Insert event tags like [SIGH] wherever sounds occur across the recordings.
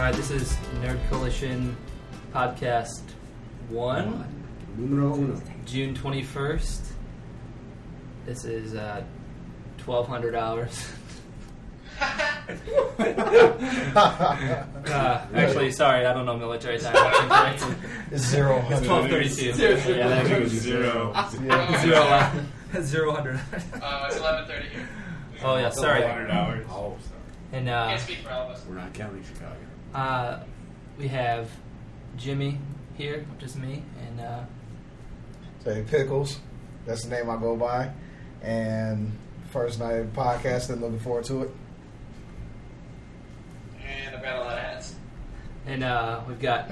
All right, this is Nerd Coalition podcast one, Numero uno. June twenty first. This is uh, twelve hundred hours. [LAUGHS] uh, actually, sorry, I don't know military time. That's incorrect. It's zero It's hundred. twelve thirty two. Yeah, that Zero. goes [LAUGHS] Zero. Yeah. zero. uh, zero hundred. Uh, it's 11:30 here. oh yeah, sorry. hours. Oh, sorry. And uh, Can't speak for all of us. We're not counting Chicago. Uh, we have Jimmy here, which is me, and uh, Say Pickles. That's the name I go by. And first night of podcasting, looking forward to it. And I've got a lot of hats. and uh, we've got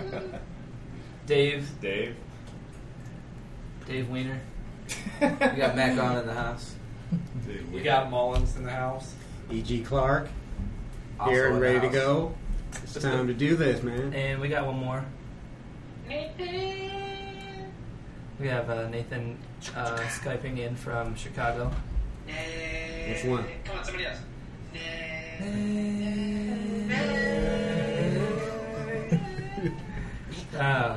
[LAUGHS] Dave, Dave. Dave Weiner. We got Mac on in the house. [LAUGHS] Dave. We got Mullins in the house. E.G. Clark Also here and ready to go. It's time to do this, man. And we got one more. Nathan. We have uh, Nathan uh, skyping in from Chicago. Which one? Come on, somebody else. [LAUGHS] Uh,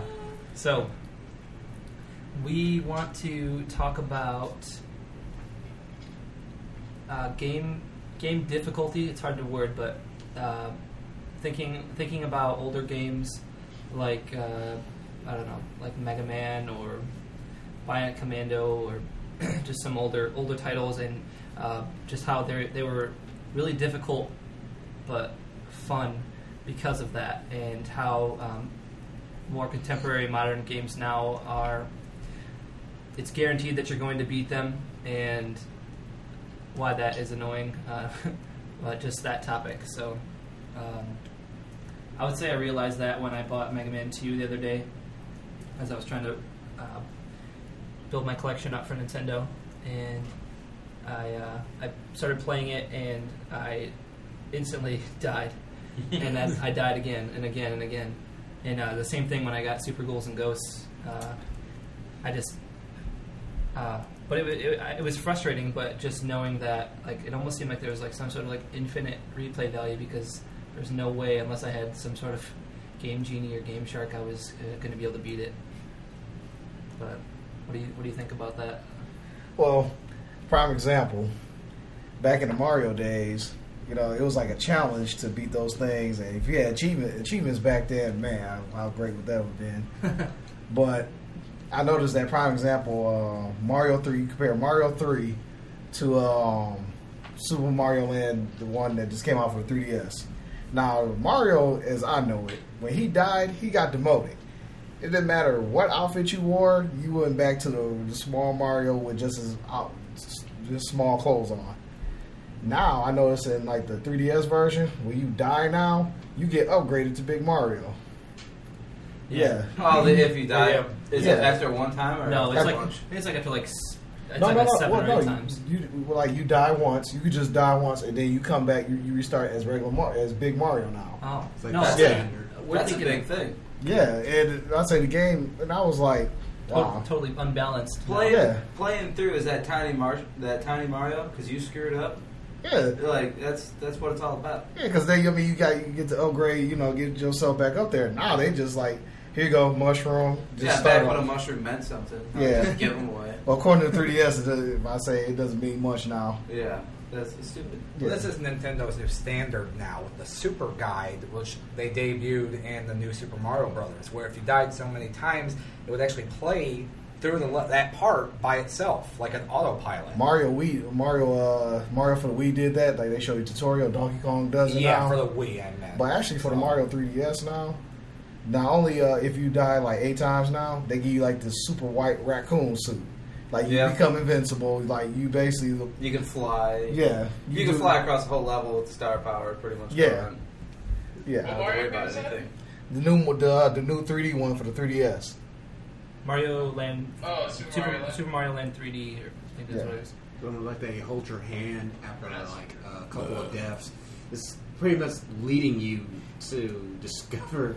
so we want to talk about uh, game game difficulty. It's hard to word, but uh, thinking thinking about older games like uh, I don't know, like Mega Man or Bionic Commando or [CLEARS THROAT] just some older older titles, and uh, just how they they were really difficult but fun because of that, and how um, more contemporary modern games now are it's guaranteed that you're going to beat them and why that is annoying uh, [LAUGHS] but just that topic. So um, i would say i realized that when i bought mega man 2 the other day as i was trying to uh, build my collection up for nintendo and i uh, i started playing it and i instantly [LAUGHS] died and then i died again and again and again and uh, the same thing when I got Super Ghouls and Ghosts. Uh, I just, uh, but it, it, it was frustrating. But just knowing that, like, it almost seemed like there was like some sort of like infinite replay value because there's no way unless I had some sort of Game Genie or Game Shark, I was uh, going to be able to beat it. But what do you what do you think about that? Well, prime example. Back in the Mario days, you know, it was like a challenge to beat those things. And if you had achievement, achievements back then, man, how great would that have been? [LAUGHS] But I noticed that prime example, uh, Mario Three. You compare Mario Three to um, Super Mario Land, the one that just came out for the 3DS. Now Mario, as I know it, when he died, he got demoted. It didn't matter what outfit you wore, you went back to the, the small Mario with just his out, just small clothes on. Now I notice in like the 3DS version, when you die now, you get upgraded to Big Mario. Yeah. Oh, if you die, Yeah. is Yeah. it after one time or No, it's after like bunch? it's like after like s- it's no, like no, no. seven Well, or no. eight You, times. you well, like you die once. You could just die once, and then you come back. You, you restart as regular Mar- as Big Mario now. Oh It's like no, that's Yeah. standard. we're That's a big thing. Yeah, and I say the game, and I was like, to- wow. totally unbalanced. Playing Yeah. playing through is that tiny Mar- that tiny Mario because you screwed up. Yeah, Like that's that's what it's all about. yeah, because they, I mean, you got you get to upgrade, you know, get yourself back up there. Now they just like, here you go, mushroom. Just yeah, start back when a mushroom meant something. Yeah. Just give them away. Well, according to the 3DS, it does, if I say it doesn't mean much now. Yeah, that's stupid. Yeah. Well, this is Nintendo's new standard now with the Super Guide, which they debuted in the new Super Mario Brothers, where if you died so many times, it would actually play through the that part by itself, like an autopilot. Mario Wii, Mario, uh, Mario for the Wii did that. Like they show you tutorial. Donkey Kong does it yeah, now. for the Wii, I meant. But actually, for the Mario 3DS now, not only uh, if you die like eight times now, they give you like this super white raccoon suit. Like you Yeah. become invincible. Like you basically, You can fly. yeah, You, can do- fly across the whole level with star power, pretty much. Yeah. gone. Yeah, You don't have to Mario about games in it? anything. the new the uh, the new 3D one for the 3DS. Mario Land, Oh, Super, Super, Mario Land. Super Mario Land 3D. I think that's Yeah. what it is. Don't like they hold your hand after like a couple of deaths. It's pretty much leading you to [LAUGHS] discover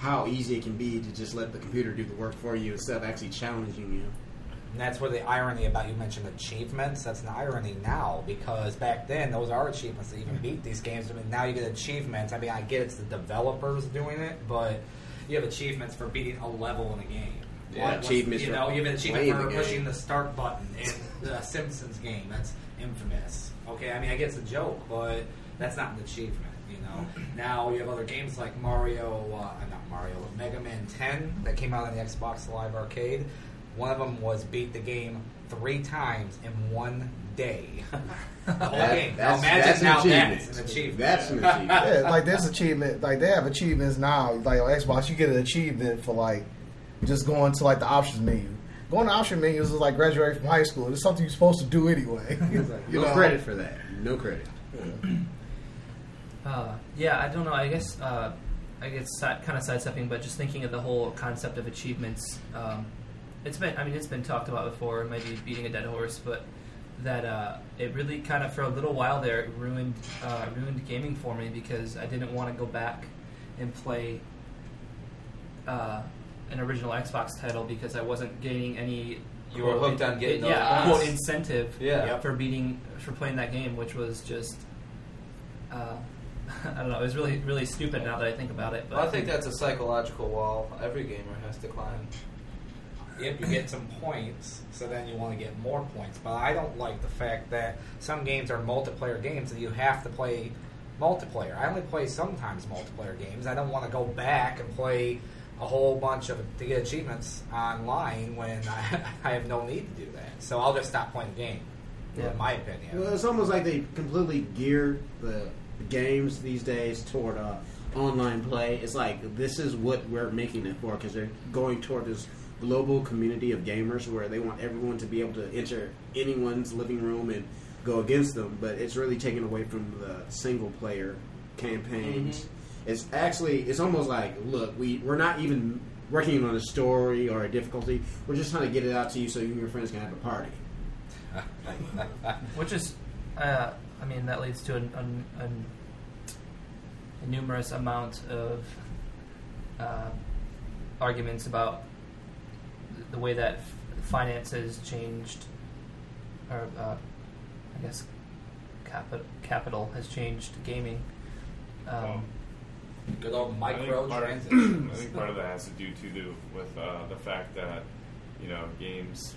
how easy it can be to just let the computer do the work for you instead of actually challenging you. And that's where the irony about you mentioned achievements. That's an irony now because back then those are achievements that even beat these games. I mean, now you get achievements. I mean, I get it's the developers doing it, but you have achievements for beating a level in a game. Yeah, What- achievements You know, you have an achievement for the pushing game. the start button in the Simpsons game. That's infamous. Okay, I mean, I guess it's a joke, but that's not an achievement. You know. [CLEARS THROAT] Now you have other games like Mario, uh, not Mario, Mega Man 10 that came out on the Xbox Live Arcade. One of them was beat the game three times in one day. The [LAUGHS] whole That- game. Now that's- imagine that's an now achievement. that's an achievement. That's [LAUGHS] an achievement. Yeah, like there's achievement. Like they have achievements now. Like on Xbox, you get an achievement for like just going to like the options menu. Going to option menus is like graduating from high school. It's something you're supposed to do anyway. [LAUGHS] You no know? credit for that. No credit. Uh, yeah, I don't know. I guess uh, I guess kind of sidestepping, but just thinking of the whole concept of achievements. Um, it's been, I mean, it's been talked about before. Maybe beating a dead horse, but that uh, it really kind of for a little while there it ruined uh, ruined gaming for me because I didn't want to go back and play uh, an original Xbox title because I wasn't getting any. You were hooked on getting yeah, those quote incentive Yeah. For beating for playing that game, which was just uh, [LAUGHS] I don't know. It was really really stupid now that I think about it. But Well, I think that's a psychological wall every gamer has to climb. Yep, you get some points, so then you want to get more points. But I don't like the fact that some games are multiplayer games and you have to play multiplayer. I only play sometimes multiplayer games. I don't want to go back and play a whole bunch of to get achievements online when I, [LAUGHS] I have no need to do that. So I'll just stop playing the game. Yeah. In my opinion. Well, it's almost like they completely geared the games these days toward uh, online play. It's like this is what we're making it for because they're going toward this global community of gamers where they want everyone to be able to enter anyone's living room and go against them. But it's really taken away from the single player campaigns. It's actually it's almost like look we we're not even working on a story or a difficulty. We're just trying to get it out to you so you and your friends can have a party. [LAUGHS] which is, uh, I mean, that leads to an, an, an, a numerous amount of uh, arguments about the way that f- finance has changed, or uh, I guess capital capital has changed gaming. Um, Good old I think part- [CLEARS THROAT] I think part of that has to do too do with uh, the fact that you know games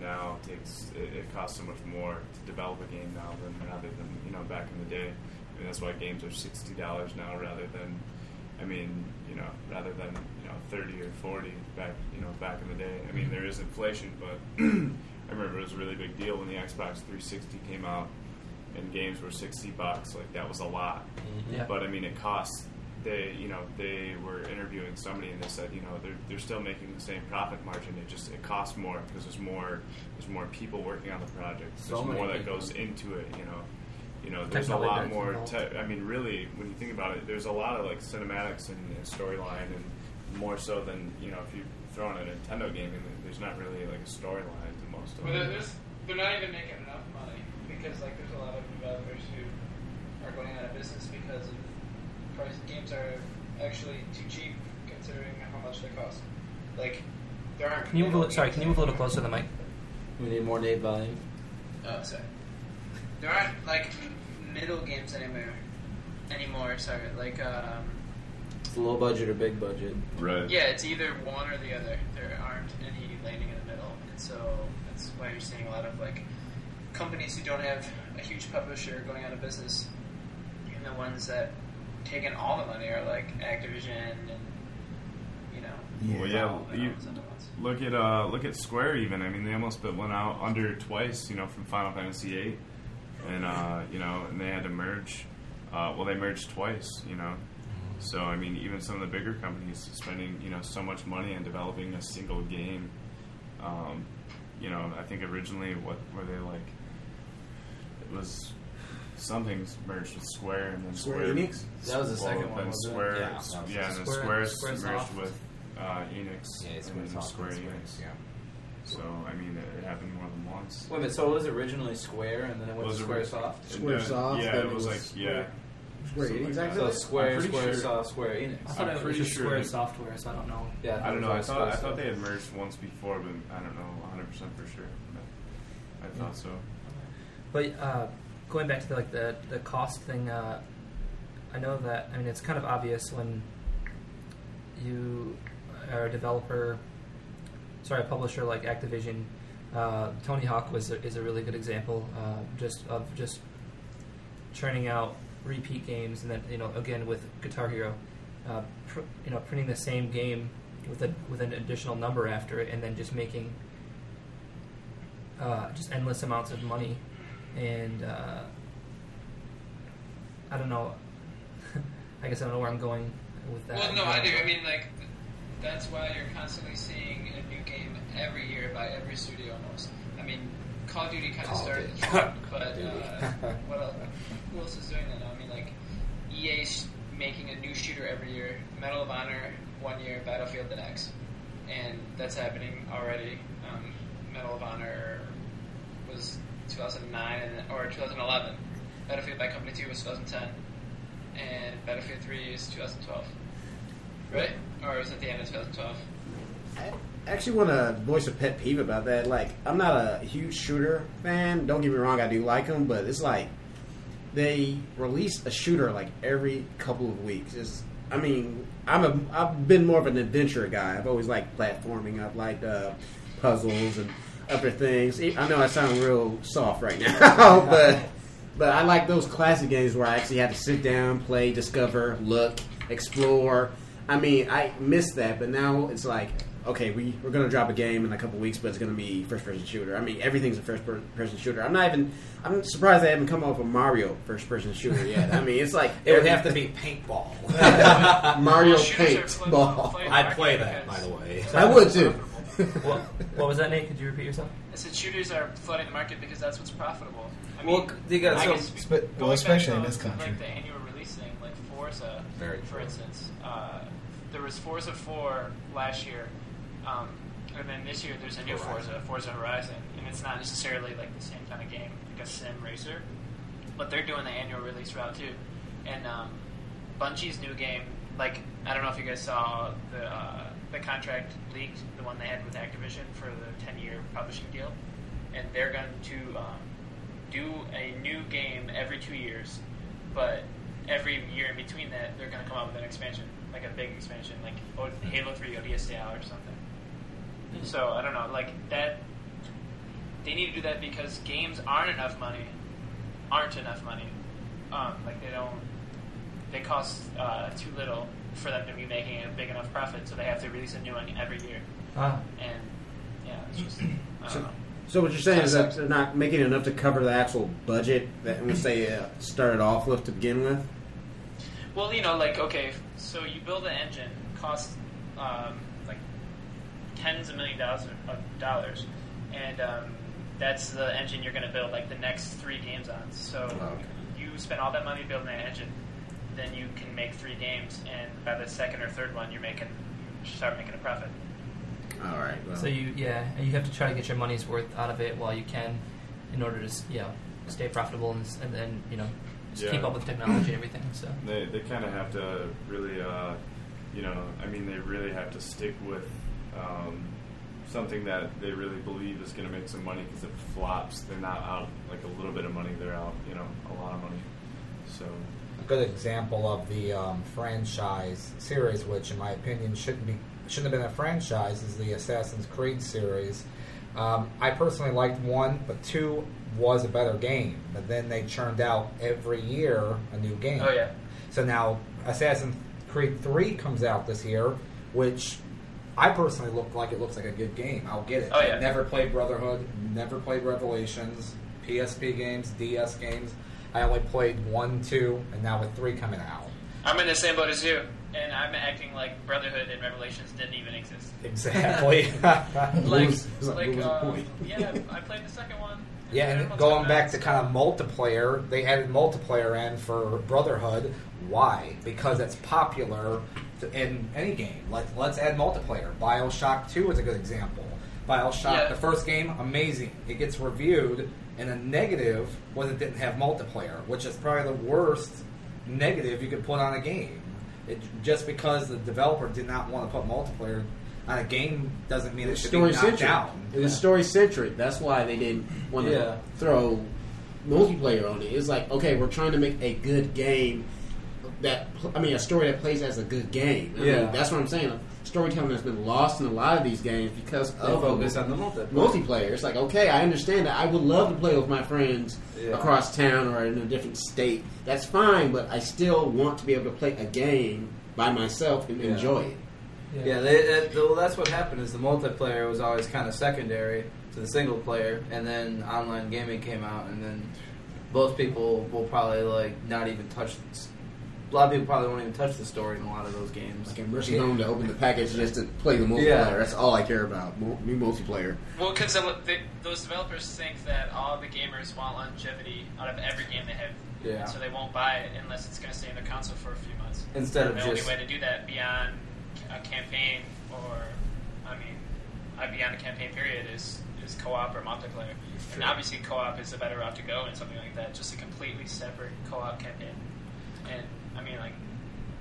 now takes it, it costs so much more to develop a game now than rather than you know back in the day, and that's why games are sixty dollars now rather than, I mean you know rather than you know thirty or forty back you know back in the day. I mean there is inflation, but [CLEARS THROAT] I remember it was a really big deal when the Xbox 360 came out and games were sixty bucks. Like that was a lot. Mm-hmm. Yeah. But I mean, it costs. They, you know, they were interviewing somebody and they said, you know, they're, they're still making the same profit margin. It just it costs more because there's more there's more people working on the project. So There's many more that people. goes into it. You know, you know, there's a lot more. Te- I mean, really, when you think about it, there's a lot of like cinematics and, and storyline, and more so than you know if you throw in a Nintendo game, and there's not really like a storyline to most of Well, them. there's, they're not even making enough money because like there's a lot of developers who are going out of business because of price. Games are actually too cheap considering how much they cost. Like there aren't. can you move a, li- games sorry? Can you move a little closer to the mic? We need more Nate volume. Oh, sorry. There aren't like middle games anymore. Anymore, sorry. Like um, It's low budget or big budget. Right. yeah, it's either one or the other. There aren't any landing in the middle, and so that's why you're seeing a lot of like companies who don't have a huge publisher going out of business, and the ones that take in all the money are like Activision and you know. Well, yeah, all you- those. Look at uh, look at Square. Even I mean, they almost put one out under twice. You know, from Final Fantasy VIII, and uh, you know, and they had to merge. Uh, well, they merged twice. You know, so I mean, even some of the bigger companies spending you know so much money on developing a single game. Um, you know, I think originally what were they like? It was something merged with Square and then Square Square. Enix? That was the second well, one, Then wasn't it? Square, Yeah, that was yeah, and then Square- Square, Squaresoft. merged with uh, Enix Yeah, and then Squaresoft Square and Enix. Yeah. So I mean, it, it happened more than once. Wait a minute, so it was originally Square and then it went Was to it Squaresoft? And Squaresoft, then- Yeah, then it it was was like yeah. Square Something Enix, like actually? So Square, I'm pretty sure- Square Enix. I thought I'm it was pretty just sure Square they- software, so I don't know. Yeah, I don't know. I thought I thought they had merged once before, but I don't know 100. percent for sure. I, I thought so. But uh, going back to the, like the the cost thing, uh, I know that I mean it's kind of obvious when you are a developer, sorry, a publisher like Activision. Uh, Tony Hawk was a, is a really good example, uh, just of just churning out repeat games, and then you know again with Guitar Hero, uh, pr- you know printing the same game with a with an additional number after it, and then just making uh, just endless amounts of money, and uh, I don't know. [LAUGHS] I guess I don't know where I'm going with that. Well, no, I do. I mean, like, that's why you're constantly seeing a new game every year by every studio almost. I mean, Call of Duty kind of started, the [LAUGHS] trend, but uh, what else, who else is doing that now? I mean, like, EA's making a new shooter every year. Medal of Honor one year, Battlefield the next, and that's happening already. Um, Medal of Honor was 2009 and- or 2011. Battlefield Bad Company 2 was 2010 and Battlefield 3 is 2012. Right? Or was it the end of 2012? I actually want to voice a pet peeve about that. Like, I'm not a huge shooter fan. Don't get me wrong, I do like them, but it's like they release a shooter like every couple of weeks. It's, I mean, I'm a I've been more of an adventure guy. I've always liked platforming. I've liked uh, puzzles and other things. I know I sound real soft right now, [LAUGHS] [LAUGHS] but but I like those classic games where I actually had to sit down, play, discover, look, explore. I mean, I miss that, but now it's like, okay, we, we're going to drop a game in a couple weeks, but it's going to be first person shooter. I mean, everything's a first per- person shooter. I'm not even, I'm surprised they haven't come up with Mario first person shooter yet. I mean, it's like. It would have to be paintball. [LAUGHS] Mario Well, shooters Paint flooding- Ball. flooding the I'd play that, by the way. I would too. What, what was that, Nate? Could you repeat yourself? I said shooters are flooding the market because that's what's profitable. I Well, mean, you got- I so- guess Spe- well, especially in this country. Like the annual release thing, like Forza, Very for true. instance. Uh, there was Forza 4 last year, um, and then this year there's a new Horizon. Forza, Forza Horizon, and it's not necessarily like the same kind of game, like a sim racer, but they're doing the annual release route too. And um, Bungie's new game, like I don't know if you guys saw the uh, the contract leaked, the one they had with Activision for the 10 year publishing deal, and they're going to um, do a new game every two years, but every year in between that, they're going to come out with an expansion, like a big expansion, like Halo 3 ODST or something. So I don't know, like that. They need to do that because games aren't enough money, aren't enough money. Um, like they don't, they cost uh, too little for them to be making a big enough profit, so they have to release a new one every year. Ah, And yeah, it's just I [CLEARS THROAT] don't know. So what you're saying is that they're not making enough to cover the actual budget that once they uh, started off with to begin with. Well, you know, like okay, so you build an engine, costs um, like tens of million dollars of dollars, and um, that's the engine you're going to build like the next three games on. So okay. you spend all that money building that engine, then you can make three games, and by the second or third one, you're making you start making a profit. All right. Well, so you yeah, you have to try to get your money's worth out of it while you can, in order to s- you know stay profitable and, and then you know just keep up with technology and everything. So [CLEARS THROAT] They they kind of have to really, uh, you know, I mean, they really have to stick with um, something that they really believe is going to make some money. Because if it flops, they're not out like a little bit of money; they're out, you know, a lot of money. So a good example of the um, franchise series, which in my opinion shouldn't be shouldn't have been a franchise, is the Assassin's Creed series. Um, I personally liked one, but two was a better game. But then they churned out every year a new game. Oh yeah, So now Assassin's Creed 3 comes out this year, which I personally look like it looks like a good game. I'll get it. Oh, yeah. Never played Brotherhood, never played Revelations, PSP games, DS games. I only played 1, 2, and now with 3 coming out. I'm in the same boat as you, and I'm acting like Brotherhood and Revelations didn't even exist. Exactly. [LAUGHS] [LAUGHS] Like, was- like, like what was the uh, yeah, I played the second one. Yeah, and going back out, to kind of multiplayer, they added multiplayer in for Brotherhood. Why? Because it's popular to- in any game. Let, let's add multiplayer. Bioshock 2 is a good example. Bioshock, Yeah. the first game, amazing. It gets reviewed, and a negative was it didn't have multiplayer, which is probably the worst negative you could put on a game. It, just because the developer did not want to put multiplayer. on a game doesn't mean it It's should story be knocked centric. down. It was story centric. That's why they didn't want to Yeah. throw multiplayer on it. It's like, okay, we're trying to make a good game that I mean, a story that plays as a good game. I Yeah. mean, that's what I'm saying. Storytelling has been lost in a lot of these games because They of focus the on the multiplayer. multiplayer. It's like, okay, I understand that. I would love to play with my friends Yeah. across town or in a different state. That's fine, but I still want to be able to play a game by myself and Yeah. enjoy it. Yeah, they, it, well, that's what happened. Is the multiplayer was always kind of secondary to the single player, and then online gaming came out, and then most people will probably like not even touch. A lot of people probably won't even touch the story in a lot of those games. Like in Mercy Home to open the package just to play the multiplayer. Yeah. That's all I care about. Mo- New multiplayer. Well, because those developers think that all the gamers want longevity out of every game they have, Yeah. so they won't buy it unless it's going to stay in their console for a few months. Instead of the only way to do that beyond a campaign or, I mean, uh, beyond a campaign period is is co-op or multiplayer. And obviously, co-op is the better route to go in something like that. Just a completely separate co-op campaign. And I mean, like,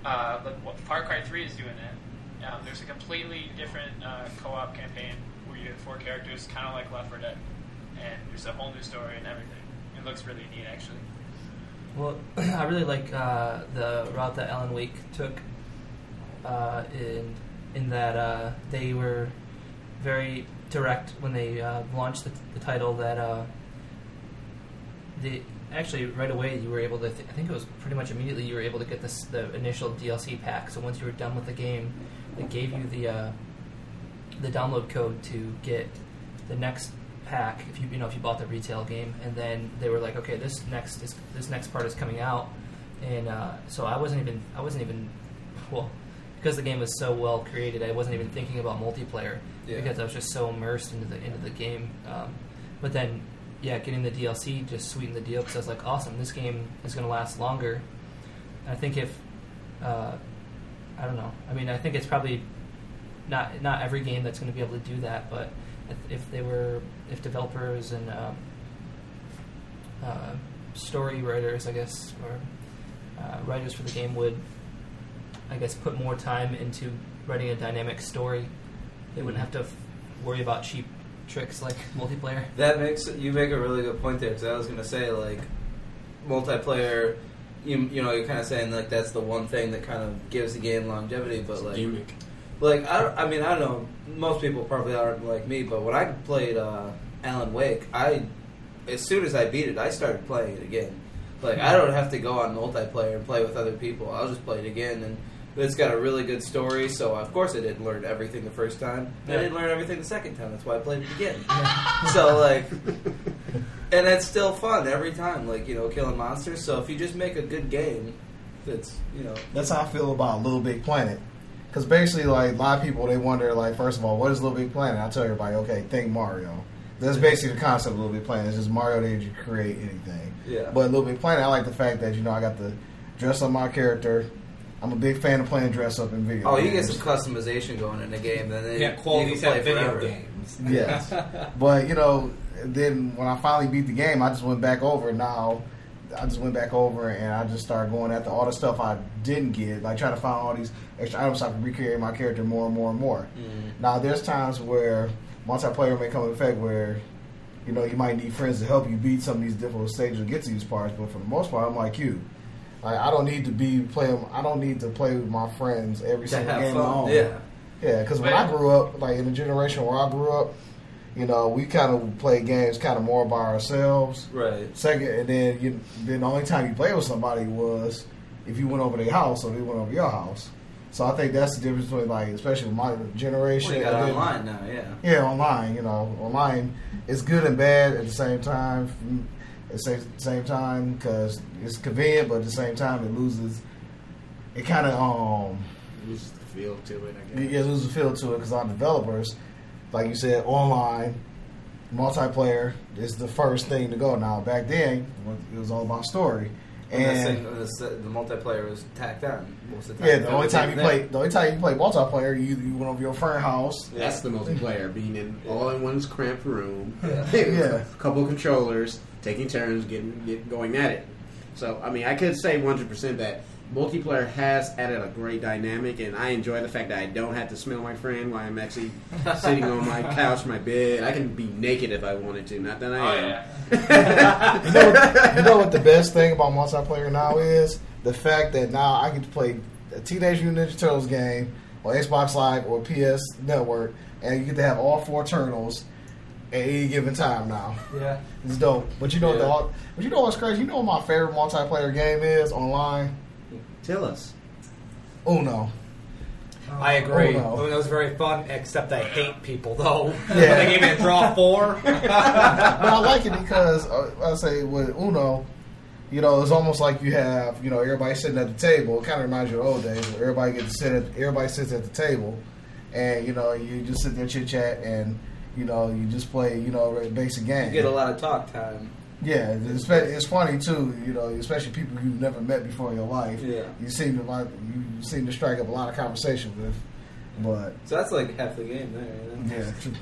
uh, look, what Far Cry Three is doing that. Um, there's a completely different uh, co-op campaign where you get four characters, kind of like Left 4 Dead, and there's a whole new story and everything. It looks really neat, actually. Well, [CLEARS THROAT] I really like uh, the route that Alan Wake took uh, in in that uh, they were very direct when they uh, launched the, the title. That uh, the actually right away you were able to. Th- I think it was pretty much immediately you were able to get this the initial DLC pack. So once you were done with the game, it gave you the uh, the download code to get the next pack if you you know if you bought the retail game and then they were like okay this next is this next part is coming out and uh, so I wasn't even I wasn't even well because the game was so well created I wasn't even thinking about multiplayer Yeah. because I was just so immersed into the into the game um, but then yeah getting the DLC just sweetened the deal because I was like awesome this game is going to last longer. And I think if uh, I don't know. I mean I think it's probably not not every game that's going to be able to do that, but if, if they were if developers and um, uh, story writers, I guess, or uh, writers for the game would, I guess, put more time into writing a dynamic story, they wouldn't have to f- worry about cheap tricks like multiplayer. That makes you make a really good point there because I was gonna say like multiplayer. You you know you're kind of saying like that's the one thing that kind of gives the game longevity, but like Gimmick. like I, I mean I don't know most people probably aren't like me, but when I played uh, Alan Wake, I as soon as I beat it, I started playing it again. Like I don't have to go on multiplayer and play with other people. I'll just play it again, and it's got a really good story. So of course I didn't learn everything the first time. I didn't learn everything the second time. That's why I played it again. so like, [LAUGHS] and it's still fun every time. Like you know, killing monsters. So if you just make a good game, that's you know, That's how I feel about Little Big Planet. Because basically, like a lot of people, they wonder, like, first of all, what is Little Big Planet? I tell everybody, okay, think Mario. That's basically the concept of Little Big Planet. It's just Mario that you create anything. Yeah. But Little Big Planet, I like the fact that you know I got to dress up my character. I'm a big fan of playing dress up in video. oh, you get some customization going in the game. Then they, Yeah, quality you play set video forever. games. [LAUGHS] Yes. but you know, then when I finally beat the game, I just went back over. Now, I just went back over and I just started going after all the stuff I didn't get, like trying to find all these extra items so I can recreate my character more and more and more. Mhm. Now, there's times where multiplayer may come into effect where you know you might need friends to help you beat some of these difficult stages to get to these parts. But for the most part, I'm like you. Like, I don't need to be playing. I don't need to play with my friends every To single game. fun. Yeah. Yeah, because when I grew up, like in the generation where I grew up, you know, we kind of played games kind of more by ourselves. Right. Second, and then you, then the only time you played with somebody was if you went over their house or they went over your house. So I think that's the difference between like, especially with my generation. You got then- online now, yeah. Yeah, online. You know, online is good and bad at the same time. At the same, same time, because it's convenient, but at the same time, it loses. It kind of um Loses the feel to it, I you guess. get lose a feel to it because our developers, like you said, online multiplayer is the first thing to go. Now back then, it was all about story, And, the, and sing- the, the multiplayer was tacked on most of the time. yeah, the only time you There. play, the only time you play multiplayer, you you went over your friend house. That's the multiplayer, being in all in one's cramped room. Yeah. [LAUGHS] Yeah. A couple of controllers, taking turns, getting get, going at it. So, I mean, I could say 100% that multiplayer has added a great dynamic, and I enjoy the fact that I don't have to smell my friend while I'm actually [LAUGHS] sitting on my couch, my bed. I can be naked if I wanted to. Not that I Oh am. yeah. [LAUGHS] you, know what, you know what the best thing about multiplayer now is? The fact that now I get to play a Teenage Mutant Ninja Turtles game on Xbox Live or PS Network, and you get to have all four turtles at any given time now. Yeah. It's dope. But you know Yeah. what the but you know what's crazy? You know what my favorite multiplayer game is online? Tell us. Uno. I agree. Uno. Uno's very fun, except I hate people though. Yeah. [LAUGHS] they gave me a draw four. [LAUGHS] [LAUGHS] but I like it because uh, I say with Uno, you know, it's almost like you have you know everybody sitting at the table. It kind of reminds you of old days where everybody gets to sit at everybody sits at the table, and you know you just sit there chit chat and you know you just play you know a basic game. You get a lot of talk time. Yeah, it's, it's funny too. You know, especially people you've never met before in your life. Yeah. you seem to like you seem to strike up a lot of conversation with. But So that's like half the game there. You yeah, true.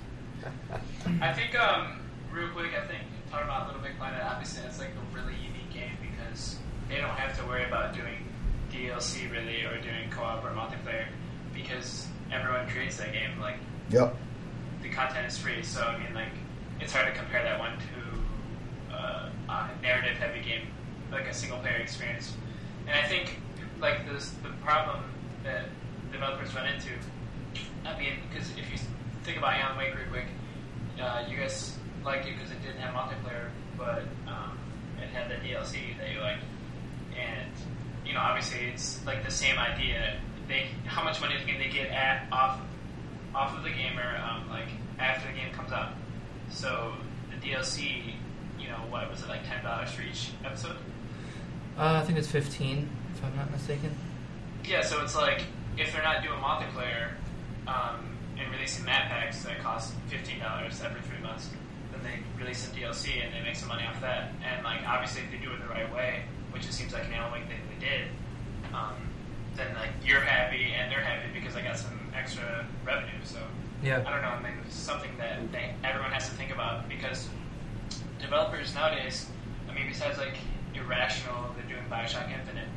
[LAUGHS] I think, um, real quick, I think talking about Little Big Planet, obviously that's like a really unique game because they don't have to worry about doing DLC really or doing co-op or multiplayer because everyone creates that game. Like yep. The content is free, so I mean, like it's hard to compare that one to uh, a narrative-heavy game, like a single-player experience. And I think like the problem that developers run into. I mean, because if you think about Alan Wake real quick, uh, you guys liked it because it didn't have multiplayer, but um, it had the DLC that you liked, and you know, obviously it's like the same idea. They how much money can they get at off off of the gamer um, like after the game comes out? So the DLC, you know, what was it like ten dollars for each episode? Uh, I think it's 15, if I'm not mistaken. Yeah, so it's like if they're not doing multiplayer um, and releasing map packs that cost fifteen dollars every three months, then they release some DLC and they make some money off that. And like obviously, if they do it the right way, which it seems like an Alan Wake thing they did, um, then like you're happy and they're happy because I got some extra revenue. So Yeah. I don't know, I mean, it's something that they, everyone has to think about because developers nowadays, I mean, besides like Irrational, they're doing Bioshock Infinite.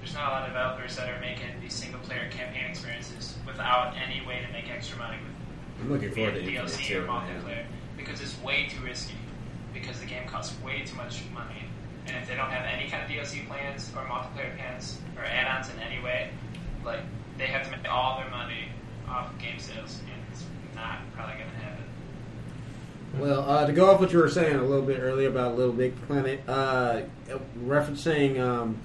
There's not a lot of developers that are making these single player campaign experiences without any way to make extra money with I'm looking forward to via Infinite DLC too. or multiplayer because it's way too risky because the game costs way too much money. And if they don't have any kind of DLC plans or multiplayer plans or add-ons in any way, like they have to make all their money off of game sales, and it's not probably going to happen. Well, uh, to go off what you were saying a little bit earlier about Little Big Planet, uh, referencing um,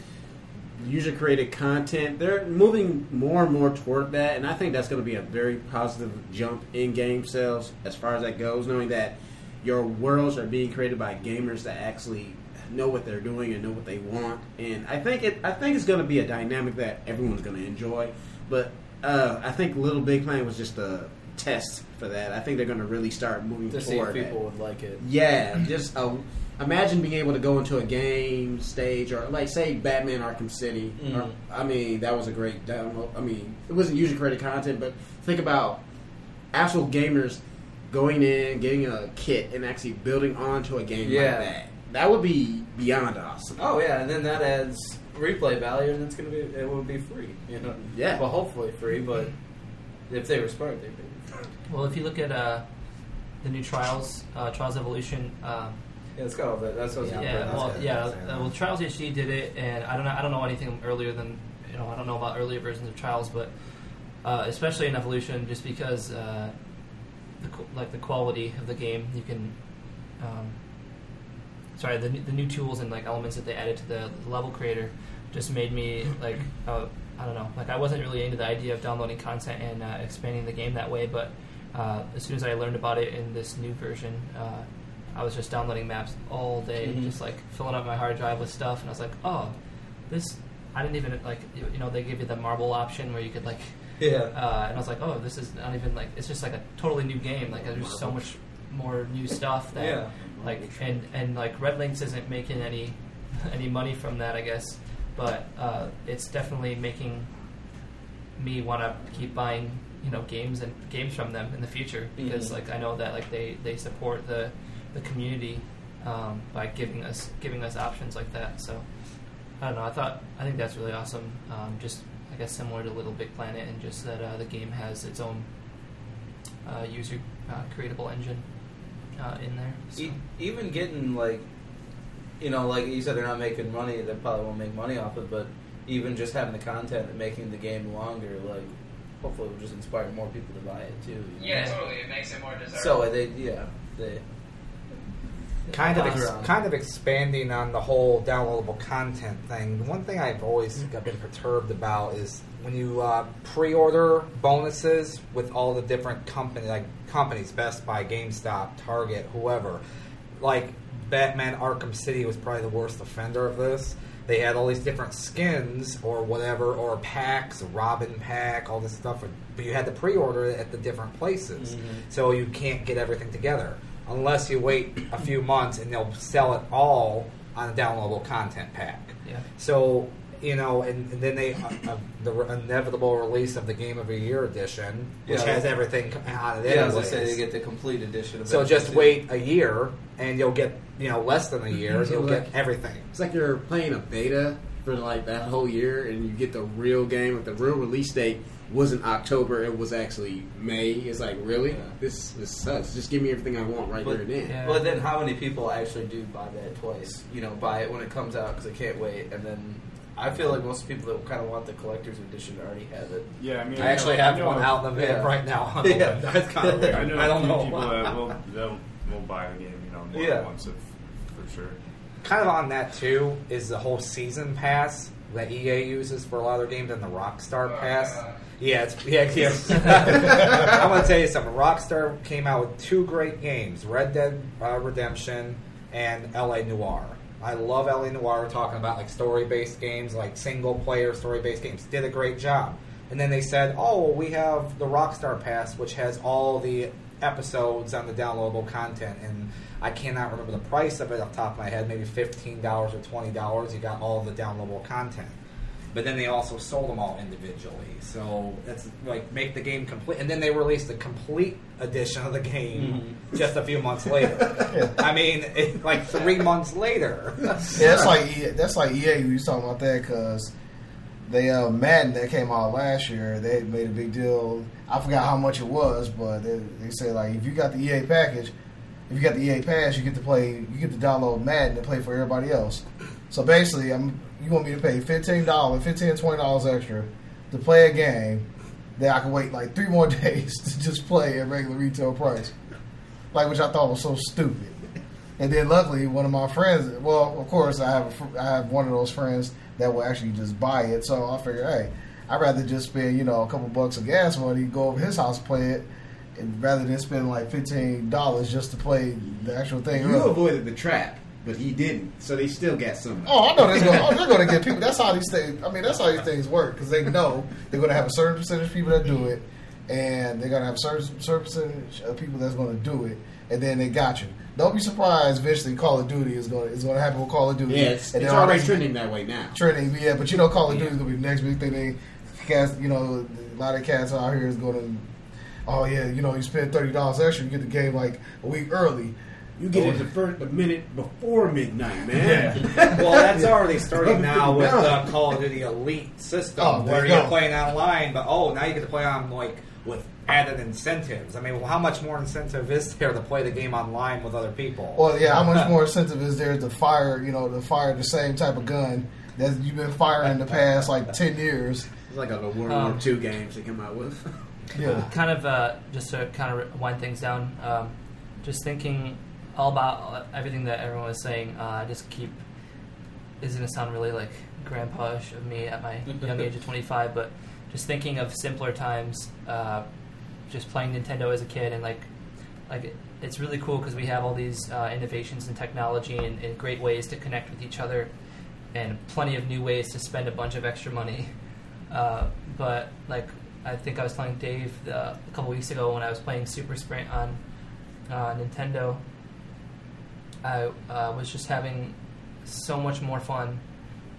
user created content, they're moving more and more toward that, and I think that's going to be a very positive jump in game sales as far as that goes, knowing that your worlds are being created by gamers that actually know what they're doing and know what they want. And I think it, I think it's going to be a dynamic that everyone's going to enjoy. But uh, I think Little Big Planet was just a test for that. I think they're going to really start moving To see if toward that. people would like it. Yeah, just uh, imagine being able to go into a game stage or like say Batman Arkham City. Mhm. Or, I mean, that was a great download. I mean, it wasn't user created content, but think about actual gamers going in, getting a kit, and actually building onto a game Yeah. like that. That would be beyond awesome. Oh yeah, and then that adds replay value, and it's gonna be it will be free. You know. Yeah. Well, hopefully free, but if they were smart, they'd be. Well, if you look at uh, the new Trials, uh, Trials Evolution, um, Yeah, it's got all that. That's what. Yeah, yeah, that's well, good. yeah, That's uh, well, Trials HD did it, and I don't know, I don't know anything earlier than you know, I don't know about earlier versions of Trials, but uh, especially in Evolution, just because uh, the like the quality of the game, you can. Um, sorry, the new- the new tools and like elements that they added to the level creator just made me like uh, I don't know, like I wasn't really into the idea of downloading content and uh, expanding the game that way, but uh, as soon as I learned about it in this new version, uh, I was just downloading maps all day, Mhm. just like filling up my hard drive with stuff, and I was like, oh, this. I didn't even like you you know they give you the marble option where you could like Yeah. uh, and I was like, oh, this is not even like it's just like a totally new game. Like there's so much more new stuff that Yeah. like and and like RedLynx isn't making any [LAUGHS] any money from that, I guess, but uh, it's definitely making me want to keep buying you know games and games from them in the future because Mhm. like I know that like they they support the the community um, by giving us giving us options like that. So I don't know. I thought I think that's really awesome. Um, just I guess similar to Little Big Planet, and just that uh, the game has its own uh, user uh, creatable engine uh, in there. So. E- even getting like, you know, like you said, they're not making money. They probably won't make money off it. But even just having the content and making the game longer, like, hopefully, it will just inspire more people to buy it too. you know? Yeah, totally. It makes it more desirable. So they, yeah, they kind of ex- kind of expanding on the whole downloadable content thing. The one thing I've always got been perturbed about is when you uh, pre-order bonuses with all the different company like companies, Best Buy, GameStop, Target, whoever. Like Batman Arkham City was probably the worst offender of this. They had all these different skins or whatever, or packs, Robin pack, all this stuff, but you had to pre-order it at the different places, so you can't get everything together unless you wait a few months and they'll sell it all on a downloadable content pack. Yeah. So you know, and, and then they uh, uh, the re- inevitable release of the Game of the Year edition, which Yeah. has everything co- of it. yeah, as I anyways. say, they get the complete edition. Of so it, just too. wait a year, and you'll get you know less than a year, and So you'll like- get everything. It's like you're playing a beta for like that whole year, and you get the real game. Like the real release date wasn't October; it was actually May. It's like really, Yeah. this this sucks. Just give me everything I want right But- there and then. Yeah. But then, how many people actually do buy that twice? You know, buy it when it comes out because they can't wait, and then I feel like most people that kind of want the collector's edition already have it. Yeah, I mean, I actually know- have I one out in the van yeah. right now. [LAUGHS] [LAUGHS] Yeah. That's kind of weird. I know I a don't know. people that will they'll, will buy the game, you know, more Yeah. than once if, for sure. kind of on that too is the whole season pass that EA uses for a lot of their games and the Rockstar pass. Yeah, it's yeah. [LAUGHS] yeah. I'm gonna tell you something. Rockstar came out with two great games: Red Dead uh, Redemption and LA Noire. I love LA Noire. Talking about like story-based games, like single-player story-based games. Did a great job. And then they said, "Oh, we have the Rockstar Pass, which has all the episodes on the downloadable content." And I cannot remember the price of it off the top of my head. Maybe fifteen dollars or twenty dollars. You got all the downloadable content. But then they also sold them all individually. So that's like make the game complete. And then they released a complete edition of the game just a few months later. [LAUGHS] I mean, it, like three months later. Yeah, that's like EA, that's like EA. We was talking about that because they uh, Madden that came out last year. They made a big deal. I forgot how much it was, but they, they said like if you got the EA package, if you got the EA pass, you get to play. You get to download Madden and play for everybody else. So basically, I'm you want me to pay fifteen dollars, fifteen twenty dollars extra to play a game that I can wait like three more [LAUGHS] days to just play at regular retail price. Like which I thought was so stupid. And then luckily, one of my friends. Well, of course, I have a I have one of those friends that will actually just buy it. So I figured, hey, I'd rather just spend you know a couple bucks of gas money, go over his house, play it, and rather than spend like fifteen dollars just to play the actual thing. You avoided the trap, but he didn't, so they still got some. Oh, I know they're going. Oh, they're going to get people. That's how these things. I mean, that's how these things work because they know they're going to have a certain percentage of people that do it, and they're going to have a certain, certain percentage of people that's going to do it, and then they got you. Don't be surprised. Eventually, Call of Duty is going to is going to happen with Call of Duty. Yeah, it's, and it's they're already trending that way now. Trending, yeah. But you know, Call of Duty is going to be the next big thing. They cast. You know, a lot of cats out here is going to. Oh yeah, you know, you spend thirty dollars extra, you get the game like a week early. You get it the first the minute before midnight, man. [LAUGHS] well, that's already starting now with the Call of Duty Elite system, Oh, where you you're playing online. But oh, now you get to play on like with added incentives. I mean, well, how much more incentive is there to play the game online with other people? Well, yeah, how much [LAUGHS] more incentive is there to fire? You know, to fire the same type of gun that you've been firing in the past like ten years. It's like a the World Um, War II games they come out with. [LAUGHS] Yeah, kind of uh, just to kind of wind things down. Um, just thinking all about everything that everyone was saying. Uh, I just keep is to sound really like grandpa-ish of me at my [LAUGHS] young age of 25, but just thinking of simpler times. Uh, just playing Nintendo as a kid and like like it, it's really cool because we have all these uh, innovations in technology and, and great ways to connect with each other and plenty of new ways to spend a bunch of extra money. Uh, but like I think I was telling Dave uh, a couple weeks ago when I was playing Super Sprint on uh, Nintendo, I uh, was just having so much more fun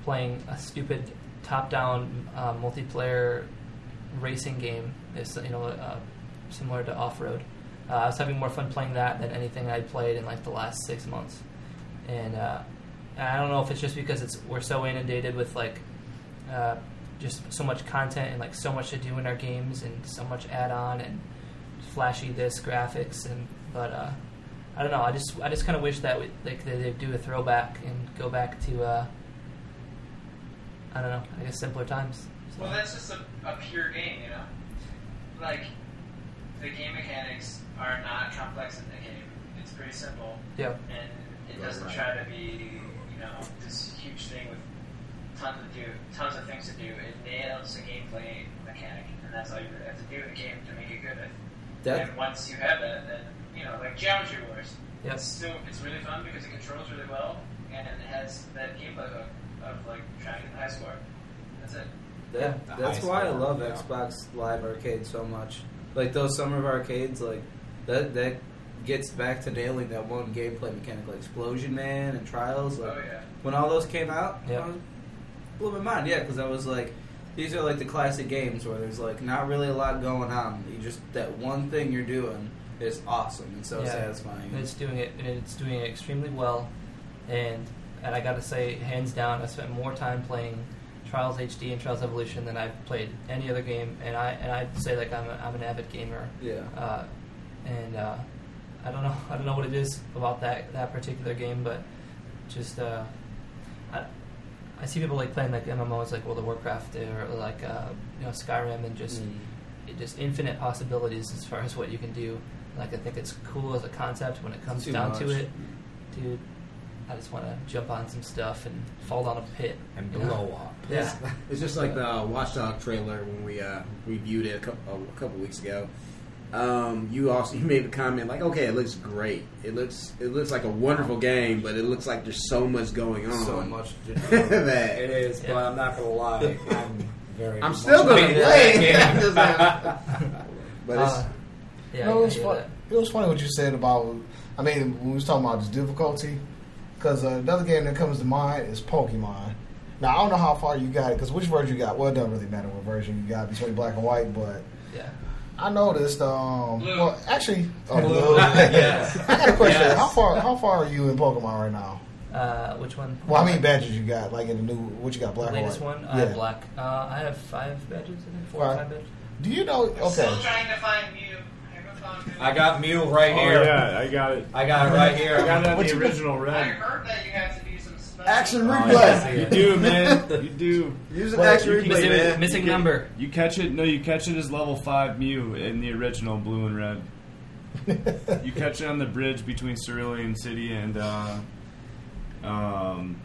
playing a stupid top-down uh, multiplayer racing game. It's you know uh, similar to off-road. Uh, I was having more fun playing that than anything I'd played in like the last six months, and uh, I don't know if it's just because it's we're so inundated with like uh, just so much content and like so much to do in our games and so much add-on and flashy this graphics and but I don't know. I just I just kind of wish that we, like they would do a throwback and go back to uh, I don't know. I guess simpler times. So, Well, that's just a, a pure game, you know. Like the game mechanics are not complex in the game. It's pretty simple, yeah. and it doesn't right. try to be, you know, this huge thing with tons of do, tons of things to do. It nails the gameplay mechanic, and that's all you really have to do in a game to make it good. That and once you have that, then you know, like Geometry Wars. Yep. It's still it's really fun because it controls really well, and it has that gameplay hook of like trying to the high score. That's it. That, The that's high why I score, love yeah. Xbox Live Arcade so much. Like those summer of arcades, like that that gets back to nailing that one gameplay mechanic, like 'Splosion Man and Trials. Like Oh yeah. when all those came out, Yeah. I was- blew my mind. Yeah, because I was like, these are like the classic games where there's like not really a lot going on. You just that one thing you're doing is awesome and so Yeah. satisfying. And it's doing it, and it's doing it extremely well. And and I got to say, hands down, I spent more time playing Trials HD and Trials Evolution than I've played any other game. And I and I'd say like I'm a, I'm an avid gamer. yeah. Uh, and uh, I don't know [LAUGHS] I don't know what it is about that that particular game, but just uh, I, I see people like playing like MMOs like World of Warcraft or like uh, you know Skyrim and just Mm. just infinite possibilities as far as what you can do. Like I think it's cool as a concept when it comes Too down to it, dude. I just want to jump on some stuff and fall down a pit. and you know? blow up. Yeah, It's just like the Watchdog trailer when we uh, reviewed it a couple, a couple weeks ago. Um, you also you made the comment like, okay, it looks great. It looks it looks like a wonderful game, but it looks like there's so much going on. so much. To [LAUGHS] do. that It is, Yeah. but I'm not gonna lie. I'm [LAUGHS] very. I'm still gonna play it. I'm just like- but it's Uh, yeah. No, I it was hear fun. that. It was funny what you said about. I mean, when we was talking about this difficulty, because uh, another game that comes to mind is Pokemon. Now I don't know how far you got it, because which version you got? Well, it doesn't really matter what version you got between black and white, but Yeah. I noticed. Um, Blue. well, actually, oh, Blue. blue. [LAUGHS] Yes. [LAUGHS] I got a question. Yes. How far? How far are you in Pokemon right now? Uh, which one? Well, how many badges you got? Like in the new, what you got? Black the latest and white. one? I have black. Uh, I have five badges. I think four or Right. five badges. Do you know? I'm Still Okay. trying to find Mew. I haven't found Mew. I got Mew right Oh here. yeah, I got it. I got it right here. I got it on the you- original I heard that you have to do some special. Action Oh, replay. yeah. You do, [LAUGHS] man. You do. use an Well, action replay, Missing, man. missing You get- number. You catch it. No, you catch it as level five Mew in the original blue and red. [LAUGHS] You catch it on the bridge between Cerulean City and uh, um,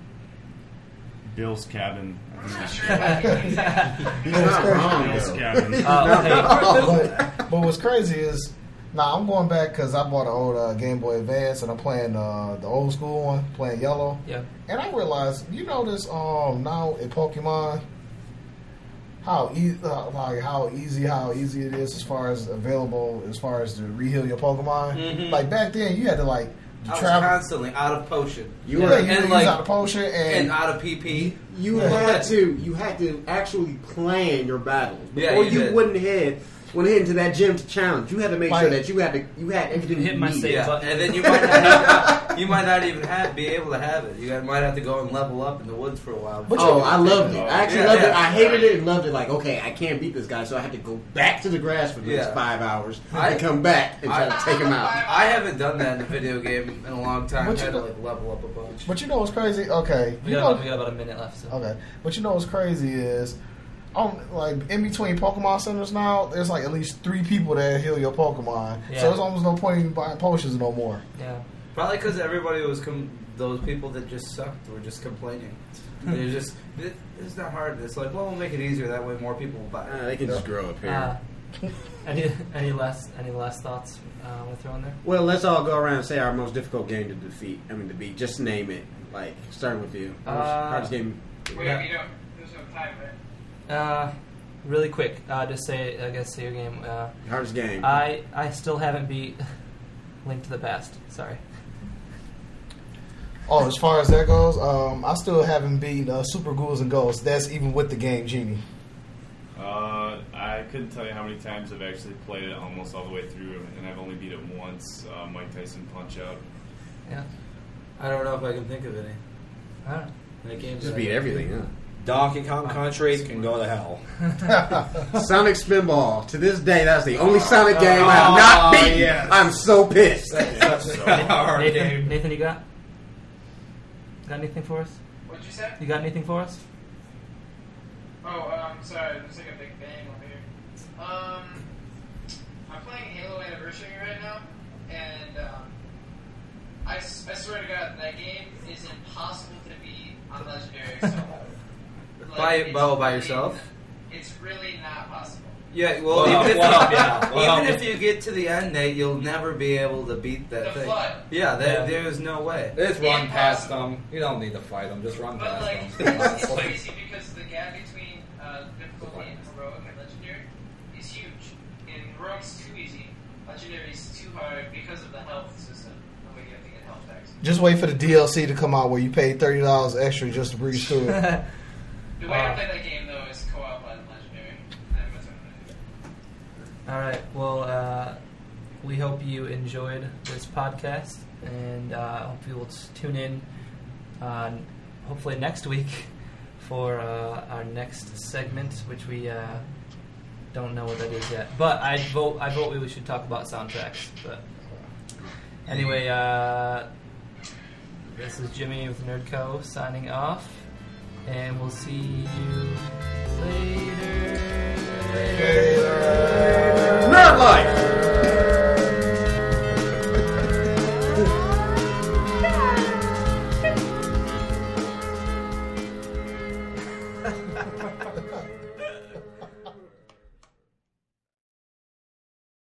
Bill's cabin. I I'm not sure about you. You're not wrong, Bill's cabin. Uh, [LAUGHS] hey, but, but what's crazy is, now I'm going back because I bought an old uh, Game Boy Advance and I'm playing uh, the old school one, playing yellow. yeah. And I realized, you notice um now in Pokemon, how e- uh, like how easy how easy it is as far as available as far as to reheal your Pokemon. Mhm. Like back then, you had to like I was travel. constantly out of potion You yeah, were you and, use like- out of potion and, and out of PP. You had to. You had to actually plan your battles Yeah, before you you, did. wouldn't head went ahead into that gym to challenge. You had to make Like- sure that you had to. You had everything Hit you my needed. save Yeah, button. and then you might not, have, you might not even have be able to have it. You guys might have to go and level up in the woods for a while. But Oh, I loved it. Oh, I actually yeah, loved it. I hated it and loved it. Like, okay, I can't beat this guy, so I have to go back to the grass for the next five hours I- and come back and try I- to take him out. I haven't done that in a video game in a long time. But I had you to like level up a bunch. But you know what's crazy? Okay, We you got, know, about, we got about a minute left. So. Okay, but you know what's crazy is, um, like in between Pokemon centers now, there's like at least three people that heal your Pokemon. Yeah. So there's almost no point in buying potions no more. Yeah. Probably because everybody was com- those people that just sucked were just complaining. [LAUGHS] They're just it, it's not hard. It's like well, we'll make it easier. That way, more people will buy Uh, it. they can just grow up here. Uh, any any last any last thoughts uh, we'll throw in there? well, let's all go around and say our most difficult game to defeat. I mean, to beat. Just name it. Like, starting with you. Hardest- Uh, hardest game. Wait, Yeah. you don't. There's no time, right? Uh, really quick, uh, just say I guess say your game. Uh, Hardest game. I I still haven't beat [LAUGHS] Link to the Past. Sorry. Oh, as far as that goes, um, I still haven't beaten uh, Super Ghouls and Ghosts. That's even with the game Genie. Uh, I couldn't tell you how many times I've actually played it almost all the way through, and I've only beat it once. Uh, Mike Tyson Punch Out. Yeah. I don't know if I can think of any. Alright. And a game Just that beat I- everything, huh? Donkey Kong Country can go to hell. [LAUGHS] Sonic Spinball. To this day, that's the only Sonic game I have Oh, not beaten. yes. I'm so pissed. [LAUGHS] Hard Nathan. Nathan, you got? Got anything for us? What'd you say? You got anything for us? Oh, um, sorry, there's like a big bang over here. Um, I'm playing Halo Anniversary right now, and um, I, s- I swear to God, that game is impossible to beat on Legendary. So, [LAUGHS] like, By- it's by- by really- yourself? It's really not possible. Yeah, well, Well, even, if, well, yeah, [LAUGHS] well, even if you get to the end, Nate, you'll never be able to beat that The thing. flood. Yeah, there, Yeah. there's no way. Just run past them. You don't need to fight them. Just run But past like, them. [LAUGHS] it's, it's [LAUGHS] crazy because the gap between uh, difficulty and heroic and legendary is huge. And heroic's too easy, legendary's too hard because of the health system. The way you have to get health packs. Just wait for the DLC to come out where you pay thirty dollars extra just to breeze through it. The way Uh, to play that game though is co-op on legendary. And that's what I'm gonna do. All right. Well, uh, we hope you enjoyed this podcast, and uh, hope you will tune in. Uh, hopefully next week [LAUGHS] for uh, our next segment, which we uh, don't know what that is yet. But I vote. I vote we should talk about soundtracks. But anyway, uh, this is Jimmy with Nerdco signing off, and we'll see you later. Later. later. Nerd life.